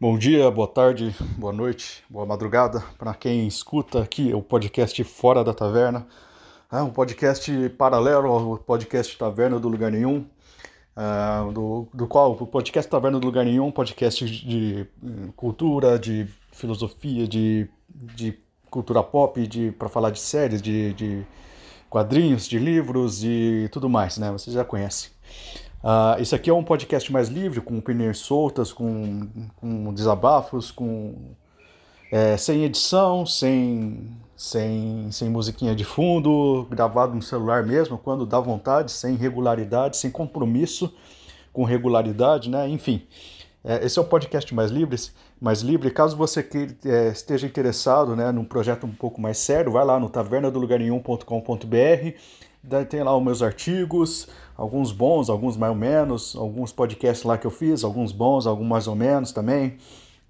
Bom dia, boa tarde, boa noite, boa madrugada para quem escuta aqui o podcast Fora da Taverna, é um podcast paralelo ao podcast Taverna do Lugar Nenhum, uh, do, do, qual o podcast Taverna do Lugar Nenhum, podcast de cultura, de filosofia, de, de cultura pop, de para falar de séries, de, de quadrinhos, de livros e tudo mais, né? Você já conhece. Uh, aqui é um podcast mais livre, com opiniões soltas, com, com desabafos, com é, sem edição, sem, sem, sem musiquinha de fundo, gravado no celular mesmo, quando dá vontade, sem regularidade, sem compromisso com regularidade, né? Enfim, é, esse é um podcast mais livre, mais livre. Caso você que, é, esteja interessado né, num projeto um pouco mais sério, vai lá no tavernadolugarnenhum.com.br tem lá os meus artigos, alguns bons, alguns mais ou menos, alguns podcasts lá que eu fiz, alguns bons, alguns mais ou menos também,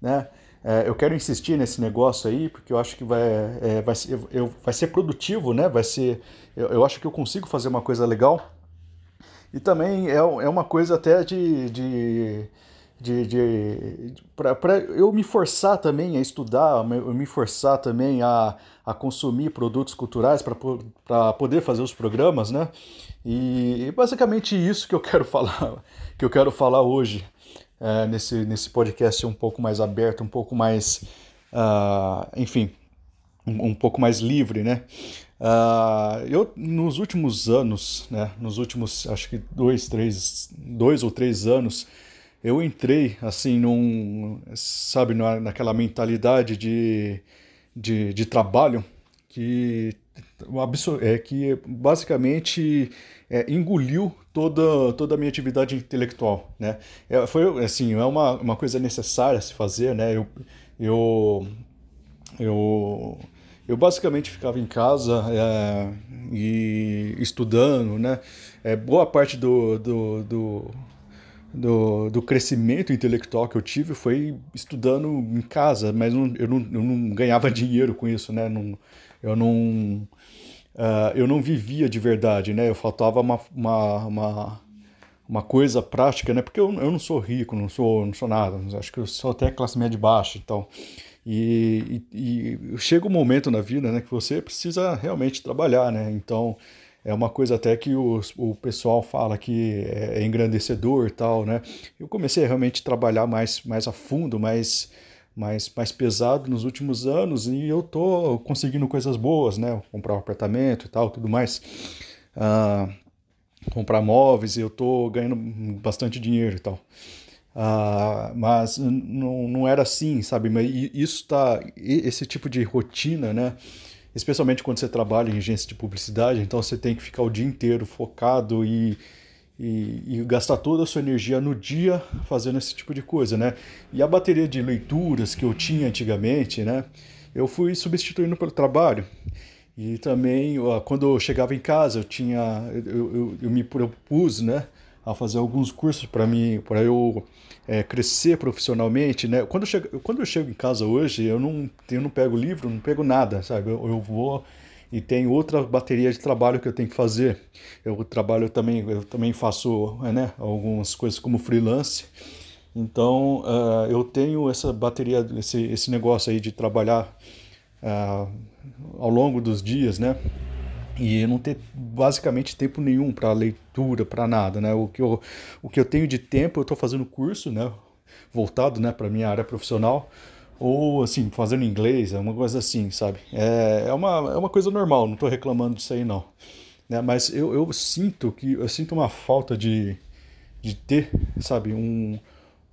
né? É, eu quero insistir nesse negócio aí, porque eu acho que vai, é, vai, ser, eu, vai ser produtivo, né? Vai ser, eu, eu, acho que eu consigo fazer uma coisa legal. E também é, é uma coisa até de, de de, de, para eu me forçar também a estudar, eu me forçar também a, a consumir produtos culturais para poder fazer os programas, né? E, e, basicamente isso que eu quero falar, que eu quero falar hoje é, nesse, nesse podcast um pouco mais aberto, um pouco mais, uh, enfim, um, um, pouco mais livre, né? Uh, eu nos últimos anos, né? Nos últimos, acho que dois, três, dois ou três anos eu entrei assim num, sabe, naquela mentalidade de, de, de trabalho que é que basicamente é, engoliu toda, toda a minha atividade intelectual, né? É, foi assim, é uma, uma coisa necessária se fazer, né? Eu, eu, eu, eu basicamente ficava em casa é, e estudando, né? É, boa parte do, do, do do, do crescimento intelectual que eu tive foi estudando em casa, mas não, eu, não, eu não ganhava dinheiro com isso, né? Não, eu não uh, eu não vivia de verdade, né? Eu faltava uma, uma, uma, uma coisa prática, né? Porque eu, eu não sou rico, não sou, não sou nada, acho que eu sou até classe média baixa, então... E, e, e chega um momento na vida, né, que você precisa realmente trabalhar, né? Então é uma coisa até que os, o pessoal fala que é, é engrandecedor e tal, né? Eu comecei a realmente trabalhar mais, mais a fundo, mais, mais, mais pesado nos últimos anos e eu tô conseguindo coisas boas, né? Comprar um apartamento e tal, tudo mais. Ah, comprar móveis e eu tô ganhando bastante dinheiro e tal. Ah, mas não, não era assim, sabe? Mas isso tá. Esse tipo de rotina, né? Especialmente quando você trabalha em agência de publicidade, então você tem que ficar o dia inteiro focado e, e, e, gastar toda a sua energia no dia fazendo esse tipo de coisa, né? E a bateria de leituras que eu tinha antigamente, né? Eu fui substituindo pelo trabalho. E também, quando eu chegava em casa, eu tinha, eu, eu, eu me propus, né? A fazer alguns cursos para mim, para eu é, crescer profissionalmente, né? Quando eu, chego, quando eu chego em casa hoje, eu não, eu não pego livro, não pego nada, sabe? Eu, eu vou e tem outra bateria de trabalho que eu tenho que fazer. Eu trabalho também, eu também faço, né, algumas coisas como freelance. Então, uh, eu tenho essa bateria, esse, esse negócio aí de trabalhar uh, ao longo dos dias, né? E não ter basicamente tempo nenhum para leitura, para nada, né? O que, eu, o que eu tenho de tempo, eu estou fazendo curso, né? Voltado, né, para minha área profissional, ou assim, fazendo inglês, é uma coisa assim, sabe? É, é, uma, é uma coisa normal, não estou reclamando disso aí não. Né? Mas eu, eu sinto que eu sinto uma falta de, de ter, sabe, um,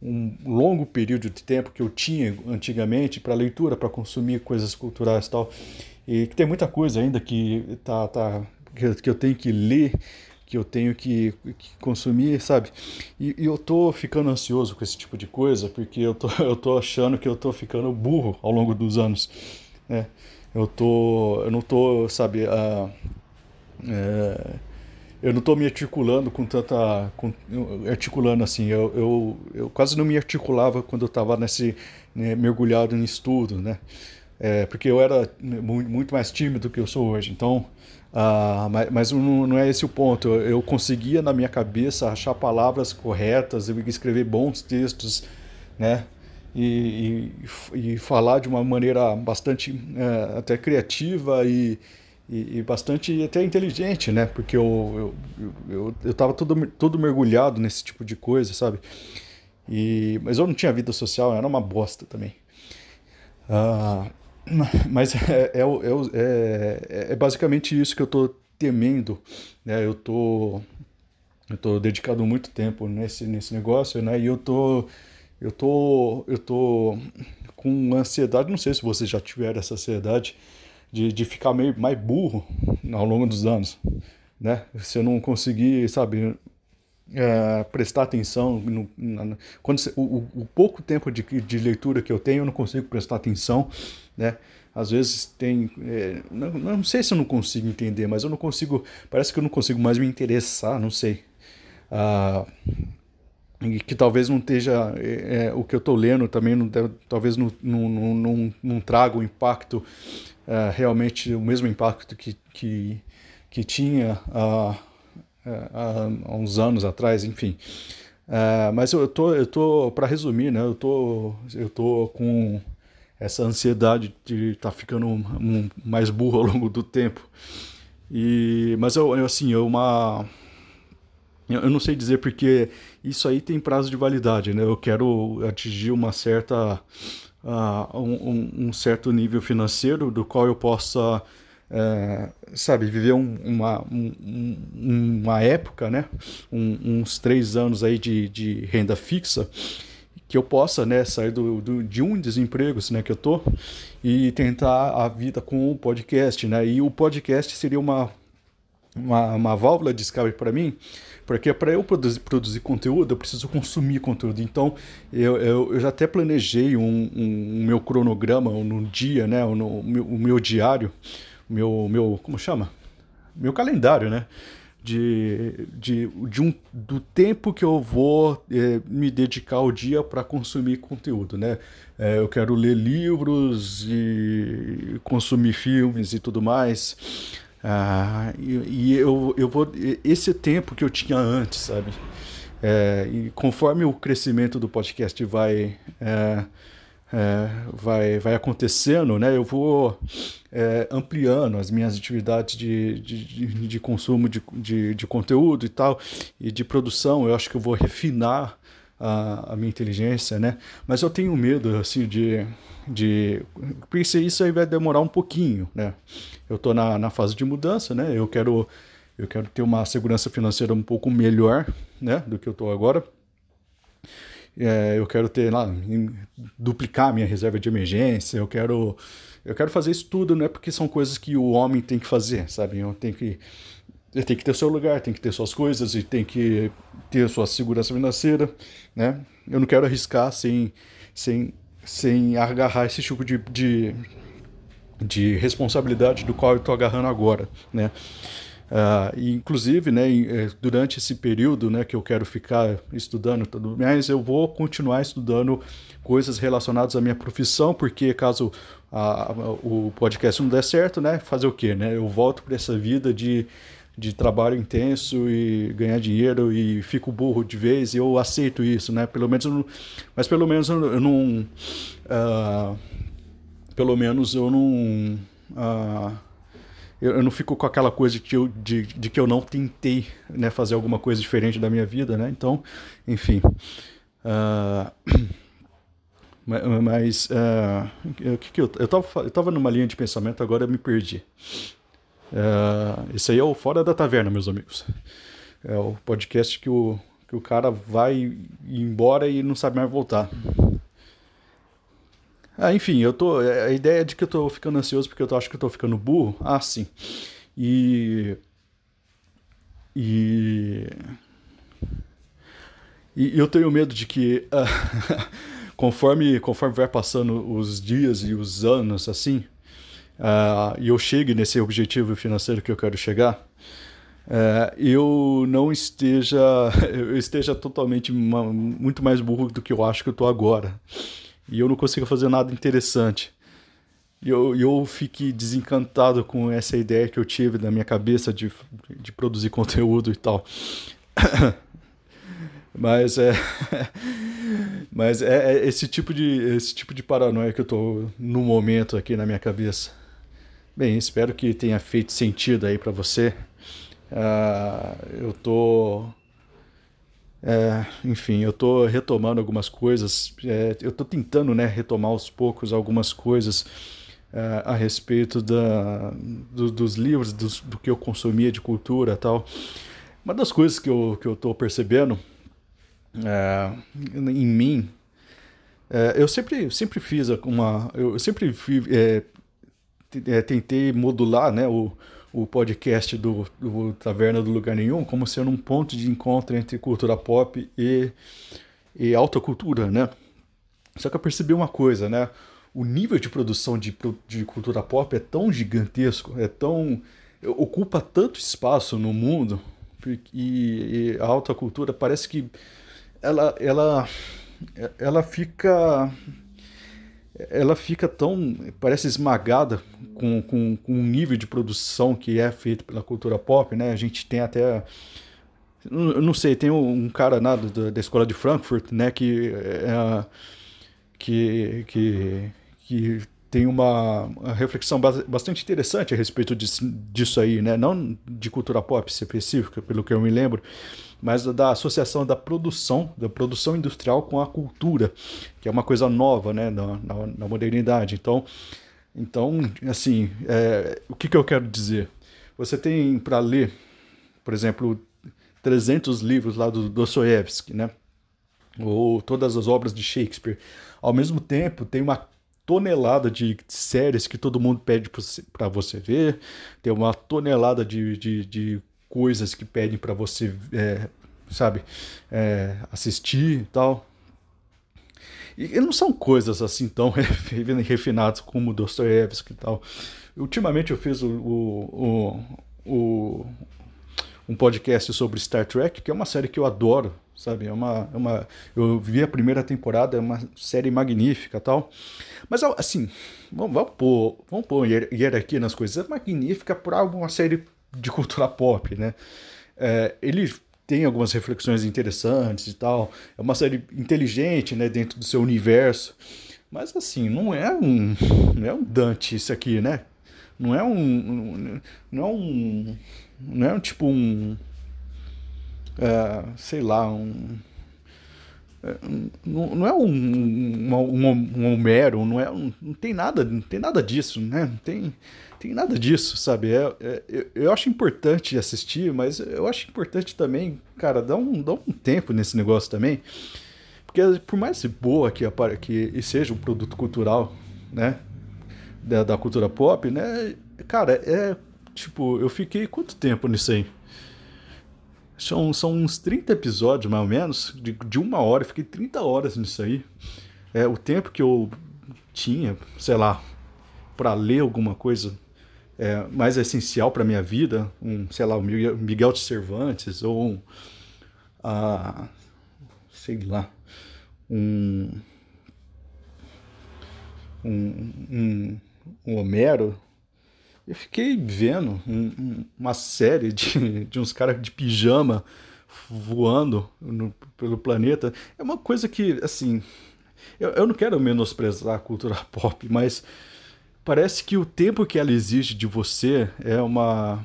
um longo período de tempo que eu tinha antigamente para leitura, para consumir coisas culturais e tal. E que tem muita coisa ainda que, tá, tá, que, eu tenho que ler, que eu tenho que, que consumir, sabe? E, e, eu tô ficando ansioso com esse tipo de coisa, porque eu tô, eu tô achando que eu tô ficando burro ao longo dos anos, né? Eu tô, eu não tô, sabe, a, é, eu não tô me articulando com tanta, com, articulando assim, eu, eu, eu quase não me articulava quando eu tava nesse, né, mergulhado em estudo, né? É, porque eu era muito mais tímido do que eu sou hoje. Então, uh, mas, mas não, não, é esse o ponto. Eu, eu, conseguia na minha cabeça achar palavras corretas, eu escrever bons textos, né? e, e, e falar de uma maneira bastante é, até criativa e, e, e, bastante até inteligente, né? Porque eu, eu, eu, eu todo, todo mergulhado nesse tipo de coisa, sabe? E, mas eu não tinha vida social, era uma bosta também. Uh, mas é, é, é, é, basicamente isso que eu tô temendo, né? Eu tô, eu tô dedicado muito tempo nesse, nesse negócio, né? E eu tô eu tô, eu tô com ansiedade, não sei se vocês já tiveram essa ansiedade de, de ficar meio mais burro ao longo dos anos, né? Se eu não conseguir, sabe, é, prestar atenção no, na, quando o, o, pouco tempo de, de leitura que eu tenho eu não consigo prestar atenção né? Às vezes tem é, não, não sei se eu não consigo entender mas eu não consigo parece que eu não consigo mais me interessar não sei. Ah, e que talvez não esteja é, é o que eu estou lendo também não talvez não, não, não, não, traga o impacto é, realmente o mesmo impacto que, que, que tinha há, há, há uns anos atrás enfim é, mas eu tô eu tô para resumir né eu tô eu tô com essa ansiedade de estar tá ficando um, um, mais burro ao longo do tempo e mas eu, eu assim eu uma eu não sei dizer porque isso aí tem prazo de validade, né? Eu quero atingir uma certa, uh, um, um, certo nível financeiro do qual eu possa, uh, sabe, viver um, uma, um, uma época, né? uns três anos aí de, de renda fixa que eu possa, né, sair do, do, de um desemprego, né, que eu tô e tentar a vida com o podcast, né? E o podcast seria uma uma, uma válvula de escape para mim, porque para eu produzir, produzir conteúdo, eu preciso consumir conteúdo. Então, eu, eu, eu já até planejei um, um, um meu cronograma no dia, né, o, meu, o meu diário, meu, meu, como chama? Meu calendário, né? De, de, de um, do tempo que eu vou é, me dedicar ao dia para consumir conteúdo, né? É, eu quero ler livros e consumir filmes e tudo mais. Ah, e, e eu, eu vou. Esse tempo que eu tinha antes, sabe? É, e conforme o crescimento do podcast vai, é, é, vai, vai acontecendo, né, eu vou é, ampliando as minhas atividades de, de, de, consumo de, de, de, conteúdo e tal, e de produção. Eu acho que eu vou refinar a, a minha inteligência, né? Mas eu tenho medo, assim, de, de porque isso aí vai demorar um pouquinho, né? Eu estou na, na fase de mudança, né? Eu quero eu quero ter uma segurança financeira um pouco melhor, né, do que eu estou agora. É, eu quero ter lá duplicar minha reserva de emergência. Eu quero eu quero fazer isso tudo, não é porque são coisas que o homem tem que fazer, sabe? Eu tenho que eu tenho que ter seu lugar, tem que ter suas coisas e tem que ter sua segurança financeira, né? Eu não quero arriscar sem sem sem agarrar esse tipo de, de, de responsabilidade do qual eu estou agarrando agora, né? Uh, e inclusive, né, eh, durante esse período, né, que eu quero ficar estudando tudo mais, eu vou continuar estudando coisas relacionadas à minha profissão, porque caso a, a, o podcast não der certo, né, fazer o quê, né? Eu volto para essa vida de de trabalho intenso e ganhar dinheiro e fico burro de vez e eu aceito isso, né? Pelo menos não, mas pelo menos eu, não uh, pelo menos eu não uh, eu, eu, não fico com aquela coisa que eu, de, de que eu não tentei né, fazer alguma coisa diferente da minha vida, né? Então, enfim. Uh, mas uh, o que, que eu, eu, tava, eu tava numa linha de pensamento, agora eu me perdi. Uh, esse aí é o Fora da Taverna, meus amigos. É o podcast que o, que o cara vai embora e não sabe mais voltar. Ah, enfim, eu tô. A ideia de que eu tô ficando ansioso porque eu acho que eu tô ficando burro. Ah, sim. E. E. E eu tenho medo de que. Conforme, conforme vai passando os dias e os anos, assim uh, e eu chegue nesse objetivo financeiro que eu quero chegar, uh, eu não esteja, eu esteja totalmente uma, muito mais burro do que eu acho que eu estou agora. E eu não consigo fazer nada interessante. E eu, eu fiquei desencantado com essa ideia que eu tive na minha cabeça de, de produzir conteúdo e tal. Mas é. Mas é, é, esse tipo de esse tipo de paranoia que eu tô no momento aqui na minha cabeça. Bem, espero que tenha feito sentido aí para você. Uh, eu tô é, enfim, eu tô retomando algumas coisas. É, eu tô tentando, né, retomar aos poucos algumas coisas é, a respeito da, do, dos livros, dos, do que eu consumia de cultura tal. Uma das coisas que eu, que eu percebendo é, em mim, é, eu sempre, sempre fiz uma. Eu sempre é, tentei modular né, o, o podcast do, do, Taverna do Lugar Nenhum como sendo um ponto de encontro entre cultura pop e, e alta cultura, né? Só que eu percebi uma coisa, né? O nível de produção de, de cultura pop é tão gigantesco, é tão. ocupa tanto espaço no mundo, e, e a alta cultura parece que ela, ela, ela fica ela fica tão, parece esmagada com, com, com o nível de produção que é feito pela cultura pop, né? A gente tem até, não sei, tem um cara nada da, da escola de Frankfurt, né? Que, é, que, que, que tem uma, reflexão bastante interessante a respeito disso, disso aí, né? Não de cultura pop específica, pelo que eu me lembro, mas da associação da produção, da produção industrial com a cultura, que é uma coisa nova né, na, na, na modernidade. Então, então assim, é, o que, que eu quero dizer? Você tem para ler, por exemplo, 300 livros lá do Dostoiévski, né? ou todas as obras de Shakespeare. Ao mesmo tempo, tem uma tonelada de séries que todo mundo pede para você ver, tem uma tonelada de, de, de coisas que pedem para você, é, sabe, é, assistir e tal. E não são coisas assim tão refinadas como Dostoiévski e tal. Ultimamente eu fiz o, o, o, o, um podcast sobre Star Trek, que é uma série que eu adoro, sabe? É uma, é uma, eu vi a primeira temporada, é uma série magnífica tal. Mas assim, vamos, vamos pôr, vamos pôr hierarquia nas coisas. É magnífica por alguma série de cultura pop, né? É, ele tem algumas reflexões interessantes e tal. É uma série inteligente, né, dentro do seu universo. Mas assim, não é um, não é um Dante isso aqui, né? Não é um, não é um, não é um tipo um, é, sei lá, um é, não, é um, um, um, Homero, não, é não tem nada, não tem nada disso, né? Não tem, tem nada disso, sabe? É, é, eu, eu acho importante assistir, mas eu acho importante também, cara, dar um, dar um tempo nesse negócio também. Porque por mais boa que, que seja um produto cultural, né? Da, da cultura pop, né? Cara, é tipo, eu fiquei quanto tempo nisso aí? São, são uns 30 episódios, mais ou menos, de, de uma hora. Eu fiquei 30 horas nisso aí. É o tempo que eu tinha, sei lá, para ler alguma coisa é, mais essencial para minha vida, um, sei lá, o Miguel de Cervantes ou um, sei lá, um, um, um, um Homero, eu fiquei vendo um, uma série de, de uns caras de pijama voando no, pelo planeta. É uma coisa que, assim, eu, eu não quero menosprezar a cultura pop, mas parece que o tempo que ela exige de você é uma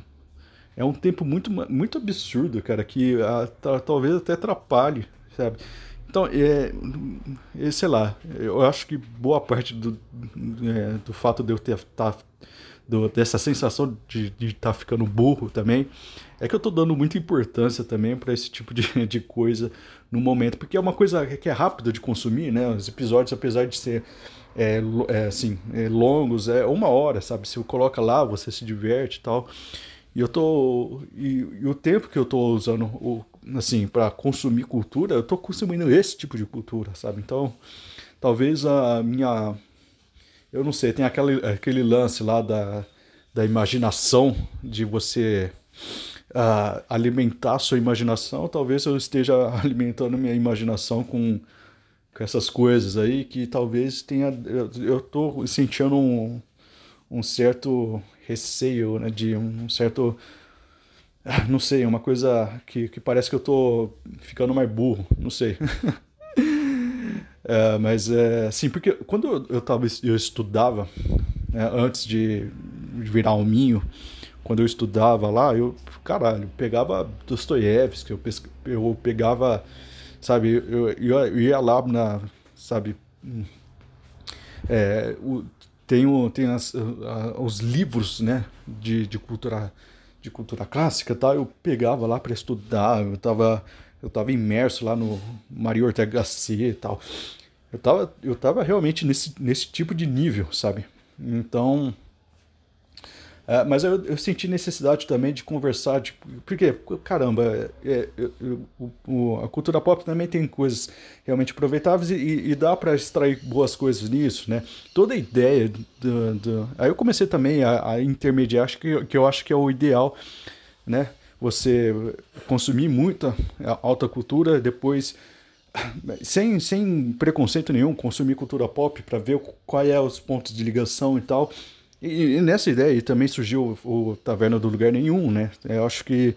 é um tempo muito muito absurdo, cara, que a, talvez até atrapalhe, sabe? Então, é, é, sei lá, eu acho que boa parte do, é, do fato de eu ter tá, do, dessa sensação de estar tá ficando burro também, é que eu estou dando muita importância também para esse tipo de, de coisa no momento, porque é uma coisa que é rápida de consumir, né? Os episódios, apesar de ser é, é, assim, é, longos, é uma hora, sabe? Se coloca lá, você se diverte e tal. E eu tô. E, e o tempo que eu tô usando, o, assim, para consumir cultura, eu tô consumindo esse tipo de cultura, sabe? Então, talvez a minha eu não sei, tem aquele, aquele lance lá da, da imaginação, de você uh, alimentar a sua imaginação. Talvez eu esteja alimentando minha imaginação com, com essas coisas aí, que talvez tenha. Eu estou sentindo um, um certo receio, né, de um certo. Ah, não sei, uma coisa que, que parece que eu tô ficando mais burro, não sei. É, mas é assim, porque quando eu, tava, eu estudava, né, antes de virar um minho, quando eu estudava lá, eu, caralho, pegava Dostoiévski, eu, eu pegava, sabe, eu, eu, ia lá na, sabe, é, o, tem, o, tem as, os livros, né, de, de cultura de cultura clássica tal, eu pegava lá para estudar, eu tava, eu tava imerso lá no Mario Ortega Gasset e tal. Eu tava, eu tava realmente nesse, nesse tipo de nível, sabe? Então, é, mas eu, eu, senti necessidade também de conversar, tipo, porque, caramba, é, é, o, a cultura pop também tem coisas realmente aproveitáveis e, e dá para extrair boas coisas nisso, né? Toda a ideia do, do... Aí eu comecei também a, a intermediar, acho que, que eu acho que é o ideal, né? Você consumir muita alta cultura, depois sem, sem preconceito nenhum, consumir cultura pop para ver quais é os pontos de ligação e tal e, e nessa ideia também surgiu o, o, Taverna do Lugar Nenhum, né? Eu acho que,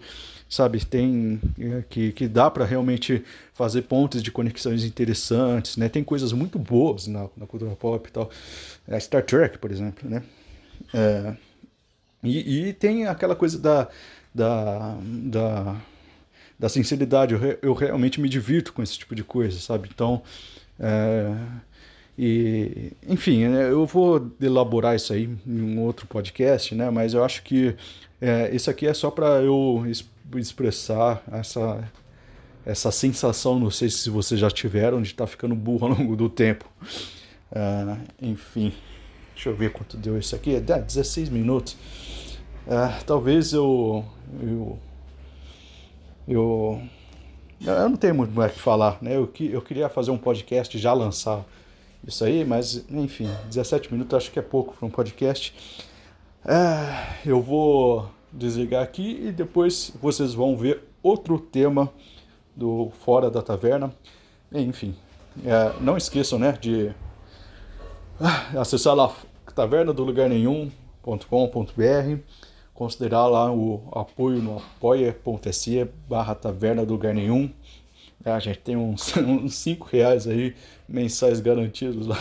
sabe, tem é, que, que dá para realmente fazer pontes de conexões interessantes, né? Tem coisas muito boas na, na cultura pop e tal. É, Star Trek, por exemplo, né? É, e, e tem aquela coisa da, da, da, da sinceridade. Eu, eu realmente me divirto com esse tipo de coisa, sabe? Então, é, e, enfim, né, eu vou elaborar isso aí em um outro podcast, né? Mas eu acho que é, isso aqui é só para eu expressar essa, essa sensação, não sei se vocês já tiveram, de estar tá ficando burro ao longo do tempo. Uh, enfim, deixa eu ver quanto deu isso aqui. É 16 minutos. Uh, talvez eu, eu. Eu. Eu não tenho muito mais o que falar, né? Eu, eu queria fazer um podcast já lançar isso aí, mas enfim, 17 minutos acho que é pouco para um podcast. É, eu vou desligar aqui e depois vocês vão ver outro tema do Fora da Taverna. Enfim, é, não esqueçam né, de ah, acessar lá taverna do lugar nenhum.com.br, considerar lá o apoio no apoia.se barra taverna do lugar nenhum. A gente tem uns, uns 5 reais aí mensais garantidos lá.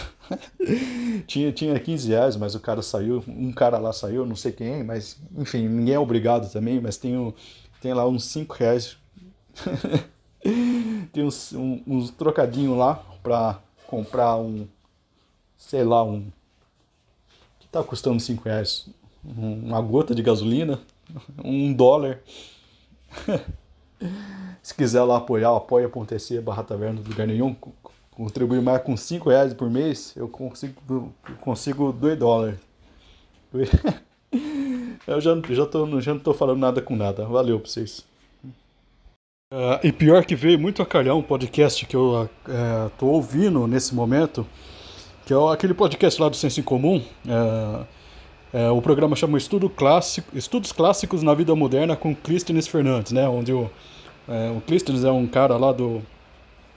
tinha, tinha 15 reais, mas o cara saiu, um cara lá saiu, não sei quem, mas enfim, ninguém é obrigado também, mas tem, tem lá uns 5 reais. tem uns, um, uns trocadinhos lá pra comprar um, sei lá, um. que tá custando 5 reais? Uma gota de gasolina, um dólar. Se quiser lá apoiar, apoia.se barra taverna do lugar nenhum, contribuir mais com 5 reais por mês, eu consigo, consigo 2 dólares. eu já, já, tô, já não tô falando nada com nada. Valeu pra vocês. Uh, e pior que veio muito a calhar um podcast que eu uh, tô ouvindo nesse momento, que é aquele podcast lá do Senso em Comum. Uh, o programa chama Estudo Clássico, Estudos Clássicos na Vida Moderna com Clístenes Fernandes, né? Onde o, o Clístenes é um cara lá do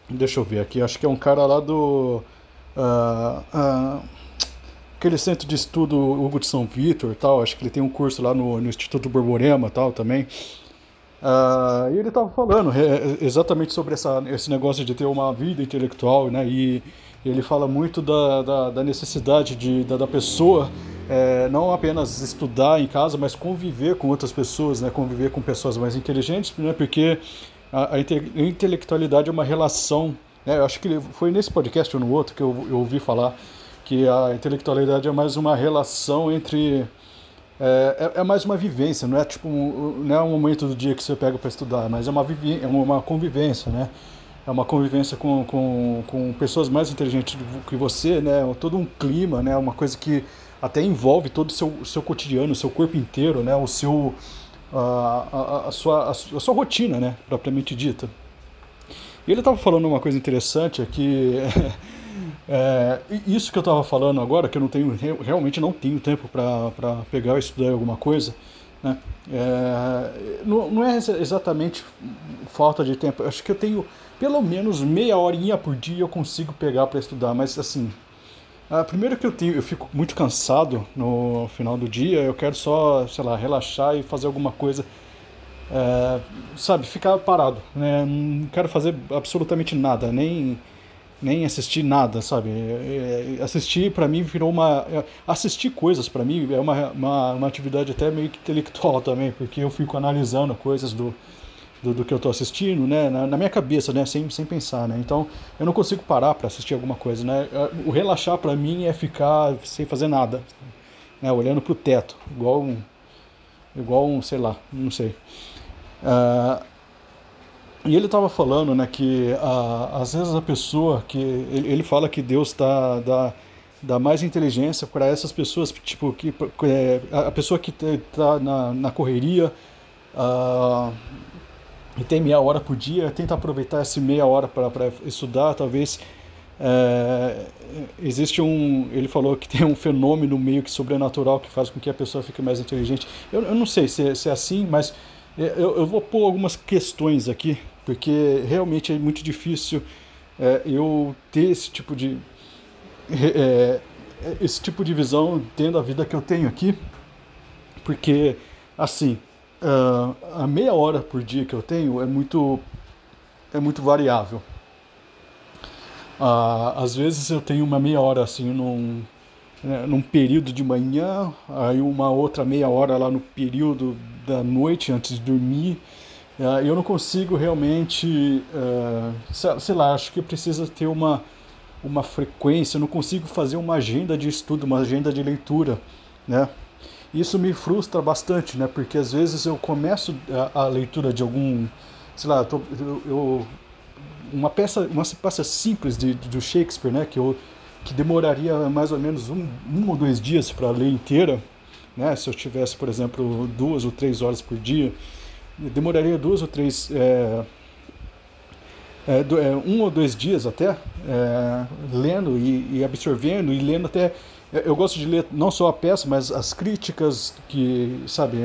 Deixa eu ver aqui, acho que é um cara lá do. Uh, uh, aquele centro de estudo Hugo de São Vitor tal, acho que ele tem um curso lá no, no Instituto Borborema tal também. Uh, e ele estava falando exatamente sobre essa, esse negócio de ter uma vida intelectual, né? E ele fala muito da, da, da necessidade de, da, da pessoa é, não apenas estudar em casa, mas conviver com outras pessoas, né? Conviver com pessoas mais inteligentes, né? Porque a, a intelectualidade é uma relação. Né? Eu acho que foi nesse podcast ou no outro que eu, eu ouvi falar que a intelectualidade é mais uma relação entre é, é, é, mais uma vivência, não é tipo um, não é um momento do dia que você pega para estudar, mas é uma, é uma convivência, né? É uma convivência com, com, com pessoas mais inteligentes que você, né? Todo um clima, né? Uma coisa que até envolve todo o seu, seu cotidiano, o seu corpo inteiro, né? O seu, a, a, a, sua, a, sua rotina, né, propriamente dita. E ele estava falando uma coisa interessante aqui. É, isso que eu estava falando agora, que eu não tenho realmente não tenho tempo para pegar e estudar alguma coisa, né? É, não, não, é exatamente falta de tempo. Acho que eu tenho pelo menos meia horinha por dia eu consigo pegar para estudar, mas assim, ah, primeiro que eu tenho, eu fico muito cansado no final do dia, eu quero só, sei lá, relaxar e fazer alguma coisa, é, sabe, ficar parado, né? Não quero fazer absolutamente nada, nem nem assistir nada, sabe? É, assistir para mim virou uma. Assistir coisas para mim é uma, uma, uma, atividade até meio que intelectual também, porque eu fico analisando coisas do, do, do que eu estou assistindo, né? Na, na, minha cabeça, né? Sem, sem pensar, né? Então eu não consigo parar para assistir alguma coisa, né? O relaxar para mim é ficar sem fazer nada, né? Olhando pro teto, igual um. Igual um, sei lá, não sei. Uh, e ele estava falando, né, que a, às vezes a pessoa que ele, ele fala que Deus tá, dá, dá mais inteligência para essas pessoas, tipo que é, a pessoa que está na, na correria uh, e tem meia hora por dia, tenta aproveitar essa meia hora para estudar, talvez é, existe um. Ele falou que tem um fenômeno meio que sobrenatural que faz com que a pessoa fique mais inteligente. Eu, eu não sei se, é, se é assim, mas eu, eu vou pôr algumas questões aqui porque realmente é muito difícil é, eu ter esse tipo de é, esse tipo de visão tendo a vida que eu tenho aqui, porque assim uh, a meia hora por dia que eu tenho é muito é muito variável. Uh, às vezes eu tenho uma meia hora assim num né, num período de manhã, aí uma outra meia hora lá no período da noite antes de dormir Uh, eu não consigo realmente, sei lá, acho que precisa ter uma, uma frequência, eu não consigo fazer uma agenda de estudo, uma agenda de leitura, né? Isso me frustra bastante, né? Porque às vezes eu começo a, a leitura de algum, sei lá, tô, eu, eu, uma peça, uma peça simples de, do Shakespeare, né? Que eu que demoraria mais ou menos um, um ou dois dias para ler inteira, né? Se eu tivesse, por exemplo, duas ou três horas por dia demoraria duas ou três, é, é, é, um ou dois dias até, é, lendo e, e, absorvendo e lendo até. É, eu gosto de ler não só a peça, mas as críticas que, sabe,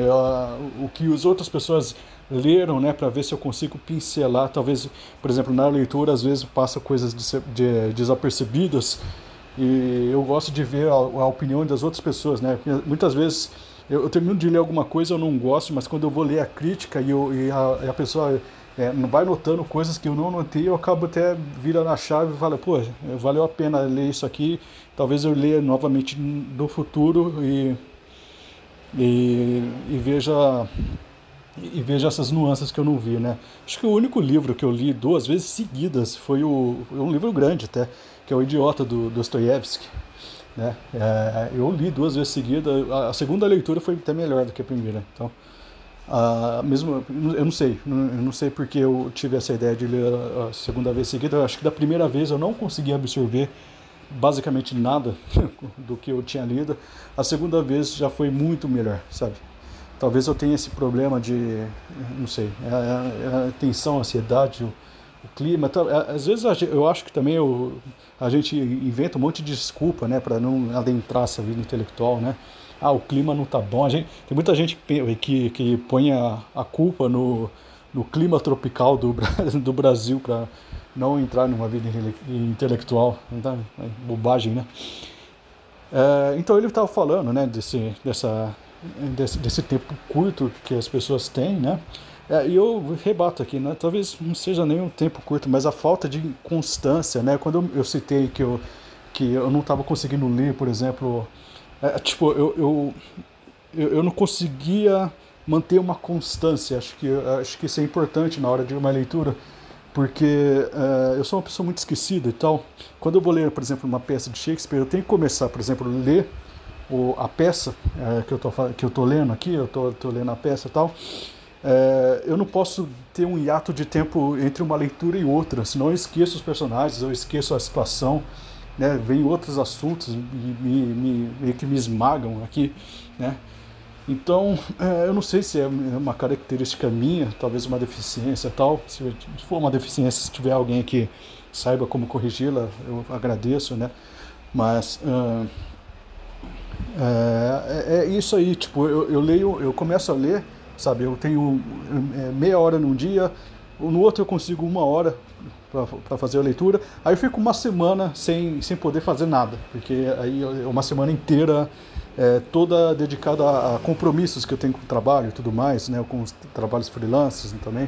o que as outras pessoas leram, né, para ver se eu consigo pincelar. Talvez, por exemplo, na leitura, às vezes passa coisas de, de, desapercebidas e eu gosto de ver a, a opinião das outras pessoas, né? Muitas vezes eu, eu, termino de ler alguma coisa, eu não gosto, mas quando eu vou ler a crítica e, eu, e, a, e a, pessoa é, vai notando coisas que eu não notei, eu acabo até virando a chave e falo, pô, valeu a pena ler isso aqui, talvez eu leia novamente no futuro e, e, e veja e veja essas nuances que eu não vi, né? Acho que o único livro que eu li duas vezes seguidas foi o, um livro grande até, que é o Idiota do Dostoiévski. Né? É, eu li duas vezes seguida. A segunda leitura foi até melhor do que a primeira. Então, a, mesmo eu não sei, eu não sei porque eu tive essa ideia de ler a segunda vez seguida. Eu acho que da primeira vez eu não consegui absorver basicamente nada do que eu tinha lido. A segunda vez já foi muito melhor, sabe? Talvez eu tenha esse problema de, não sei, é, é, é a tensão, a ansiedade, o, o clima. É, às vezes eu acho que também eu, a gente inventa um monte de desculpa, né, para não adentrar essa vida intelectual, né? Ah, o clima não tá bom. Gente, tem muita gente que, que põe a, a culpa no, no clima tropical do, do Brasil para não entrar numa vida intelectual. Então, é bobagem, né? É, então ele estava falando, né, desse, dessa, desse, desse tempo curto que as pessoas têm, né? É, e eu rebato aqui, né? Talvez não seja nem um tempo curto, mas a falta de constância, né? Quando eu, eu citei que eu, que eu não estava conseguindo ler, por exemplo, é, tipo, eu, eu, eu, eu, não conseguia manter uma constância. Acho que, acho que isso é importante na hora de uma leitura, porque é, eu sou uma pessoa muito esquecida e tal. Quando eu vou ler, por exemplo, uma peça de Shakespeare, eu tenho que começar, por exemplo, a ler o, a peça é, que eu tô, que eu tô lendo aqui, eu tô, tô lendo a peça e tal é, eu não posso ter um hiato de tempo entre uma leitura e outra, senão eu esqueço os personagens, eu esqueço a situação, né? Vem outros assuntos e me, me, meio que me esmagam aqui, né? Então, é, eu não sei se é uma característica minha, talvez uma deficiência tal. Se for uma deficiência, se tiver alguém que saiba como corrigi-la, eu agradeço, né? Mas uh, é, é, isso aí, tipo, eu, eu leio, eu começo a ler sabe? Eu tenho é, meia hora num dia, no outro eu consigo uma hora para fazer a leitura, aí eu fico uma semana sem, sem poder fazer nada, porque aí é uma semana inteira é, toda dedicada a, compromissos que eu tenho com o trabalho e tudo mais, né? Com os trabalhos freelancers também.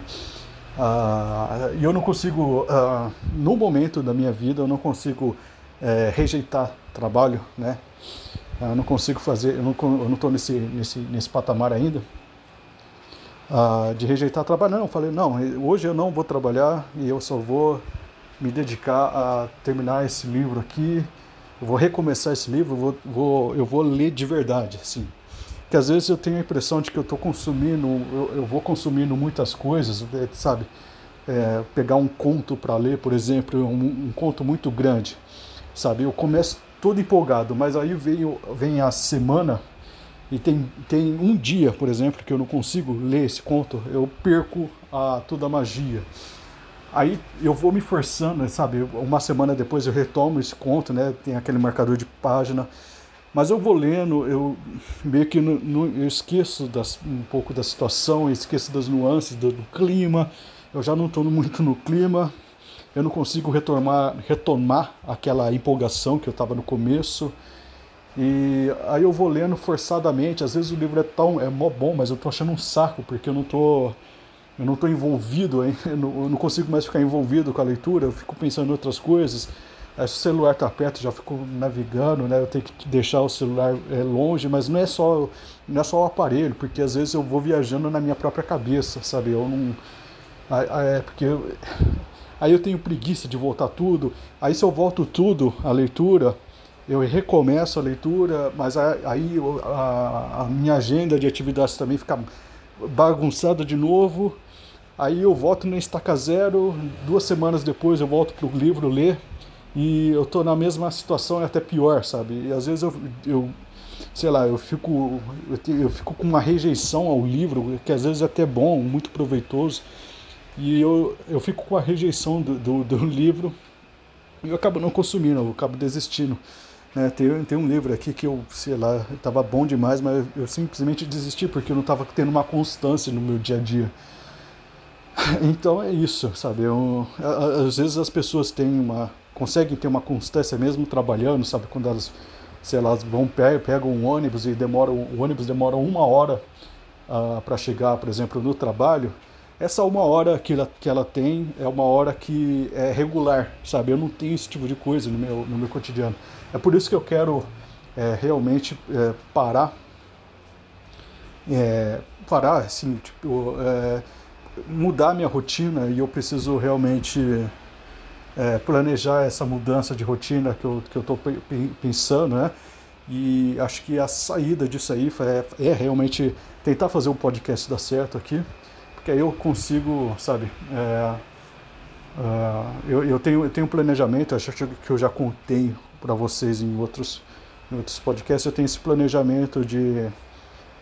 Uh, e eu não consigo, uh, no momento da minha vida, eu não consigo é, rejeitar trabalho, né? Eu não consigo fazer, eu não estou nesse, nesse, nesse patamar ainda de rejeitar trabalho. Não, falei, não, hoje eu não vou trabalhar e eu só vou me dedicar a terminar esse livro aqui. Eu vou recomeçar esse livro, eu vou, vou, eu vou ler de verdade, assim. Que às vezes eu tenho a impressão de que eu estou consumindo, eu, eu, vou consumindo muitas coisas, é, sabe? É, pegar um conto para ler, por exemplo, um, um conto muito grande sabe? Eu começo todo empolgado, mas aí vem, vem a semana e tem, tem um dia, por exemplo, que eu não consigo ler esse conto, eu perco a, toda a magia. Aí eu vou me forçando, sabe? Uma semana depois eu retomo esse conto, né? Tem aquele marcador de página. Mas eu vou lendo, eu meio que no, no, eu esqueço das, um pouco da situação, esqueço das nuances do, do clima. Eu já não estou muito no clima eu não consigo retomar, retomar aquela empolgação que eu estava no começo. E aí eu vou lendo forçadamente, às vezes o livro é tão é mó bom, mas eu tô achando um saco porque eu não tô eu não tô envolvido, hein? Eu, não, eu não consigo mais ficar envolvido com a leitura, eu fico pensando em outras coisas. Aí, se o celular tá perto, já fico navegando, né? Eu tenho que deixar o celular é, longe, mas não é só não é só o aparelho, porque às vezes eu vou viajando na minha própria cabeça, sabe? Eu não é porque eu, aí eu tenho preguiça de voltar tudo. Aí se eu volto tudo a leitura, eu recomeço a leitura, mas aí a, a minha agenda de atividades também fica bagunçada de novo. Aí eu volto na estaca zero, duas semanas depois eu volto para o livro ler e eu estou na mesma situação, é até pior, sabe? E às vezes eu, eu sei lá, eu fico, eu, eu fico com uma rejeição ao livro, que às vezes é até bom, muito proveitoso, e eu, eu fico com a rejeição do, do, do livro e eu acabo não consumindo, eu acabo desistindo. Né? Tem, tem um livro aqui que eu, sei lá, estava bom demais, mas eu simplesmente desisti porque eu não estava tendo uma constância no meu dia a dia. Então é isso, sabe? Eu, às vezes as pessoas têm uma, conseguem ter uma constância mesmo trabalhando, sabe? Quando elas, sei lá, vão pegam um ônibus e demoram, o ônibus demora uma hora uh, ah, para chegar, por exemplo, no trabalho essa uma hora que ela, que ela tem é uma hora que é regular, sabe? Eu não tenho esse tipo de coisa no meu, no meu cotidiano. É por isso que eu quero é, realmente é, parar, é, parar, assim, tipo, é, mudar minha rotina e eu preciso realmente é, planejar essa mudança de rotina que eu que eu pensando, né? E acho que a saída disso aí é, é realmente tentar fazer o podcast dar certo aqui porque aí eu consigo, sabe, é, é, eu, eu, tenho, eu tenho um planejamento, acho que eu já contei para vocês em outros, em outros podcasts, eu tenho esse planejamento de,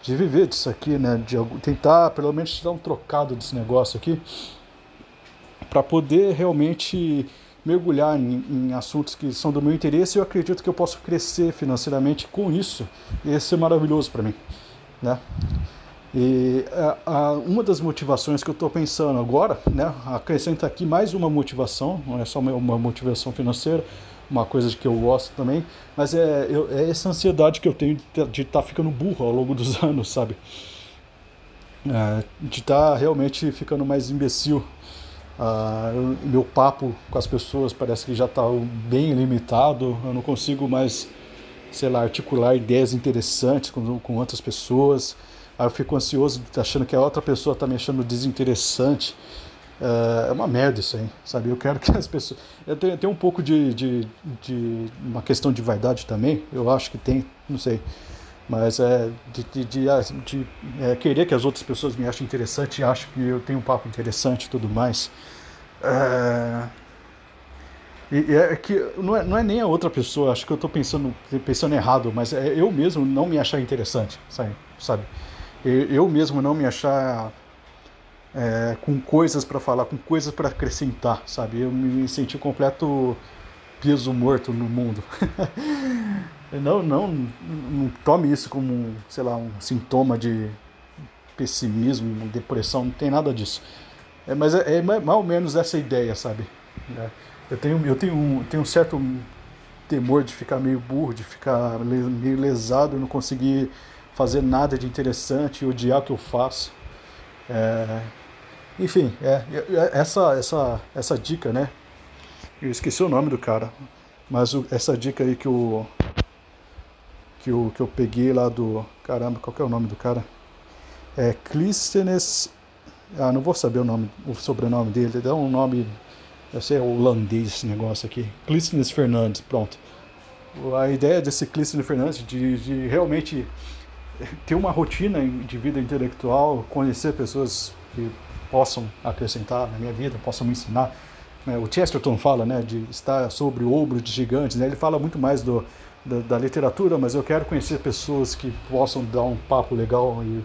de viver disso aqui, né, de tentar pelo menos dar um trocado desse negócio aqui, para poder realmente mergulhar em, em, assuntos que são do meu interesse e eu acredito que eu posso crescer financeiramente com isso. E isso é maravilhoso para mim, né? E a, a, uma das motivações que eu estou pensando agora, né, acrescenta aqui mais uma motivação, não é só uma, motivação financeira, uma coisa que eu gosto também, mas é, eu, é essa ansiedade que eu tenho de estar tá ficando burro ao longo dos anos, sabe? É, de estar tá realmente ficando mais imbecil. Ah, eu, meu papo com as pessoas parece que já está bem limitado, eu não consigo mais, sei lá, articular ideias interessantes com, com outras pessoas. Aí eu fico ansioso, achando que a outra pessoa está me achando desinteressante. É, é uma merda isso aí, sabe? Eu quero que as pessoas. Eu tenho, eu tenho um pouco de, de, de, uma questão de vaidade também, eu acho que tem, não sei. Mas é de, de, de, é, querer que as outras pessoas me achem interessante acho que eu tenho um papo interessante e tudo mais. É, e é que não é, não é nem a outra pessoa, acho que eu estou pensando, pensando errado, mas é eu mesmo não me achar interessante, sabe? sabe? Eu mesmo não me achar é, com coisas para falar, com coisas para acrescentar, sabe? Eu me senti completo peso morto no mundo. não, não, não tome isso como, sei lá, um sintoma de pessimismo, depressão, não tem nada disso. É, mas é, é mais ou menos essa ideia, sabe? É, eu tenho, eu tenho, um, tenho um certo temor de ficar meio burro, de ficar meio lesado, não conseguir fazer nada de interessante, odiar o que eu faço. É, Enfim, é, é, essa, essa, essa dica, né? Eu esqueci o nome do cara, mas o, essa dica aí que o, que o que eu peguei lá do. Caramba, qual que é o nome do cara? É Clístenes. Ah, não vou saber o nome, o sobrenome dele, dá um nome. Deve ser holandês esse negócio aqui. Clístenes Fernandes, pronto. A ideia desse Clístenes Fernandes de, de realmente ter uma rotina de vida intelectual, conhecer pessoas que possam acrescentar na minha vida, possam me ensinar. Né? O Chesterton fala né, de estar sobre o ombro de gigantes, né? ele fala muito mais do, da, da, literatura, mas eu quero conhecer pessoas que possam dar um papo legal e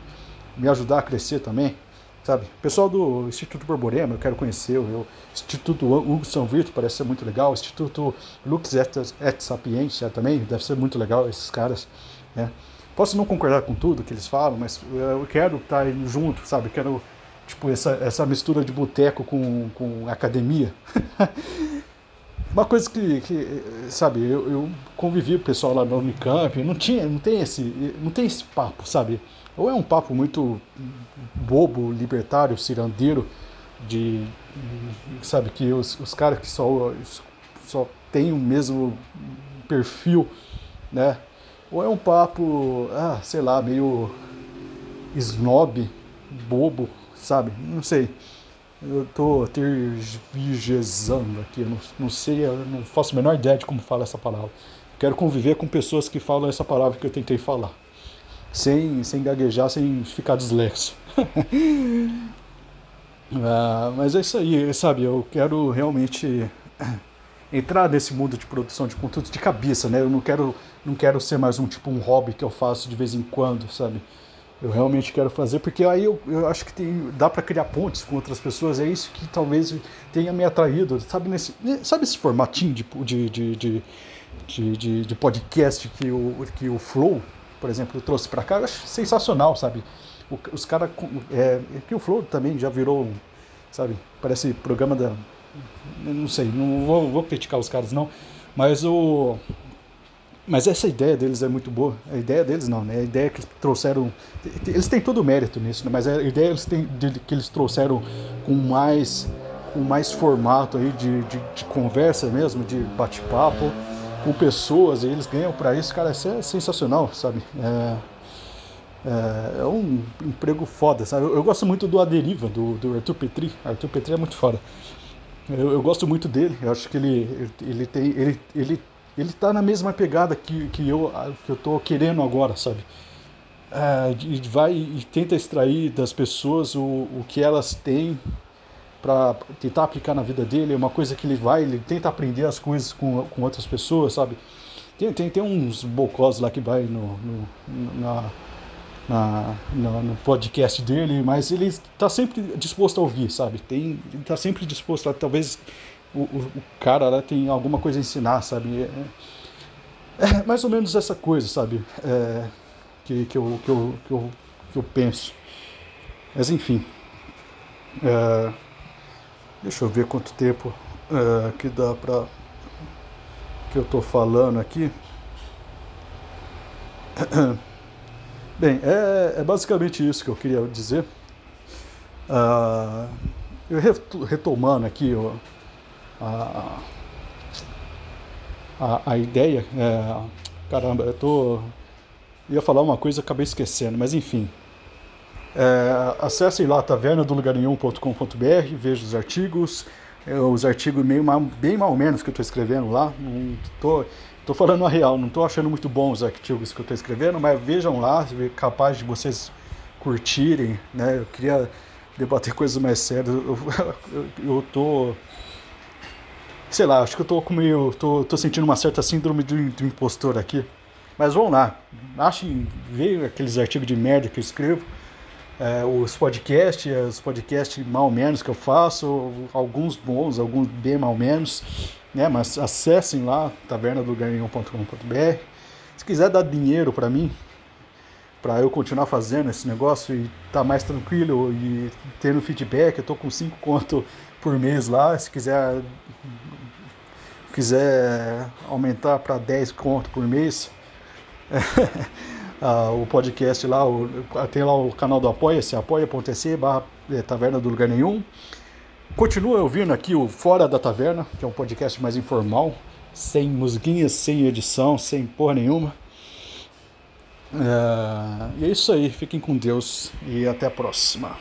me ajudar a crescer também. Sabe? Pessoal do Instituto Borborema, eu quero conhecer. O Instituto Hugo São Vito parece ser muito legal. O Instituto Lux et, et Sapientia também deve ser muito legal, esses caras. Né? Posso não concordar com tudo que eles falam, mas eu quero estar junto, sabe? Quero Tipo, essa, essa mistura de boteco com, com academia. Uma coisa que, que sabe, eu, eu, convivi com o pessoal lá no Unicamp, não tinha, não tem esse, não tem esse papo, sabe? Ou é um papo muito bobo, libertário, cirandeiro, de, sabe, que os, os caras que só, só têm o mesmo perfil, né? Ou é um papo, ah, sei lá, meio snob, bobo, sabe? Não sei. Eu tô tergiversando aqui, não, não sei, eu não faço a menor ideia de como fala essa palavra. Quero conviver com pessoas que falam essa palavra que eu tentei falar. Sem, sem gaguejar, sem ficar dislexo. ah, mas é isso aí, sabe? Eu quero realmente entrar nesse mundo de produção de conteúdo de cabeça, né? Eu não quero, não quero ser mais um tipo um hobby que eu faço de vez em quando, sabe? eu realmente quero fazer, porque aí eu, eu acho que tem, dá para criar pontes com outras pessoas, é isso que talvez tenha me atraído, sabe, nesse, sabe esse formatinho de, de, de, de, de, podcast que o, que o Flow, por exemplo, trouxe para cá, eu acho sensacional, sabe, os caras, é, que o Flow também já virou, sabe, parece programa da, não sei, não vou, vou criticar os caras não, mas o mas essa ideia deles é muito boa. A ideia deles não, né? A ideia que eles trouxeram. Eles têm todo o mérito nisso, né? mas a ideia eles têm, de, que eles trouxeram com mais, com mais formato aí de, de, de conversa mesmo, de bate-papo com pessoas, e eles ganham para isso, cara, isso é sensacional, sabe? É, é, é, um emprego foda, sabe? Eu, eu, gosto muito do Aderiva, do, do Arthur Petri. Arthur Petri é muito foda. Eu, eu gosto muito dele, eu acho que ele, ele tem. Ele, ele ele tá na mesma pegada que, que, eu, que eu tô querendo agora, sabe? É, e vai e tenta extrair das pessoas o, o que elas têm para tentar aplicar na vida dele, é uma coisa que ele vai, ele tenta aprender as coisas com, com outras pessoas, sabe? Tem, tem, tem uns bocós lá que vai no, no na, na, no, no, podcast dele, mas ele está sempre disposto a ouvir, sabe? Tem, ele está sempre disposto a talvez o, o, o cara lá tem alguma coisa a ensinar, sabe? É, é mais ou menos essa coisa, sabe? É, que, que, eu, que, eu, que, eu, que eu penso. Mas enfim. É, deixa eu ver quanto tempo é, que dá pra. que eu tô falando aqui. Bem, é, é basicamente isso que eu queria dizer. Uh, eu retomando aqui ó, a, a, a ideia. É, caramba, eu tô. ia falar uma coisa acabei esquecendo, mas enfim. É, acessem lá tavernadolugarenhum.com.br, veja os artigos, é, os artigos meio bem mal menos que eu estou escrevendo lá. Não tô, tô falando a real, não estou achando muito bons os artigos que eu estou escrevendo, mas vejam lá, capaz de vocês curtirem, né? Eu queria debater coisas mais sérias. Eu, eu, eu tô Sei lá, acho que eu tô com meio. tô, tô sentindo uma certa síndrome do, do impostor aqui. Mas vamos lá. Achem, veio aqueles artigos de merda que eu escrevo. É, os podcasts, os podcasts mal menos que eu faço, alguns bons, alguns bem mal menos, né? Mas acessem lá, tavernadoganhão.com.br. Se quiser dar dinheiro para mim, para eu continuar fazendo esse negócio e tá mais tranquilo e tendo feedback, eu tô com 5 conto por mês lá, se quiser quiser aumentar para 10 conto por mês, uh, o podcast lá, o, tem lá o canal do Apoia-se, apoia.se barra é, Taverna do Lugar Nenhum. Continua ouvindo aqui o Fora da Taverna, que é um podcast mais informal, sem musiquinhas, sem edição, sem porra nenhuma. Uh, e é isso aí, fiquem com Deus e até a próxima.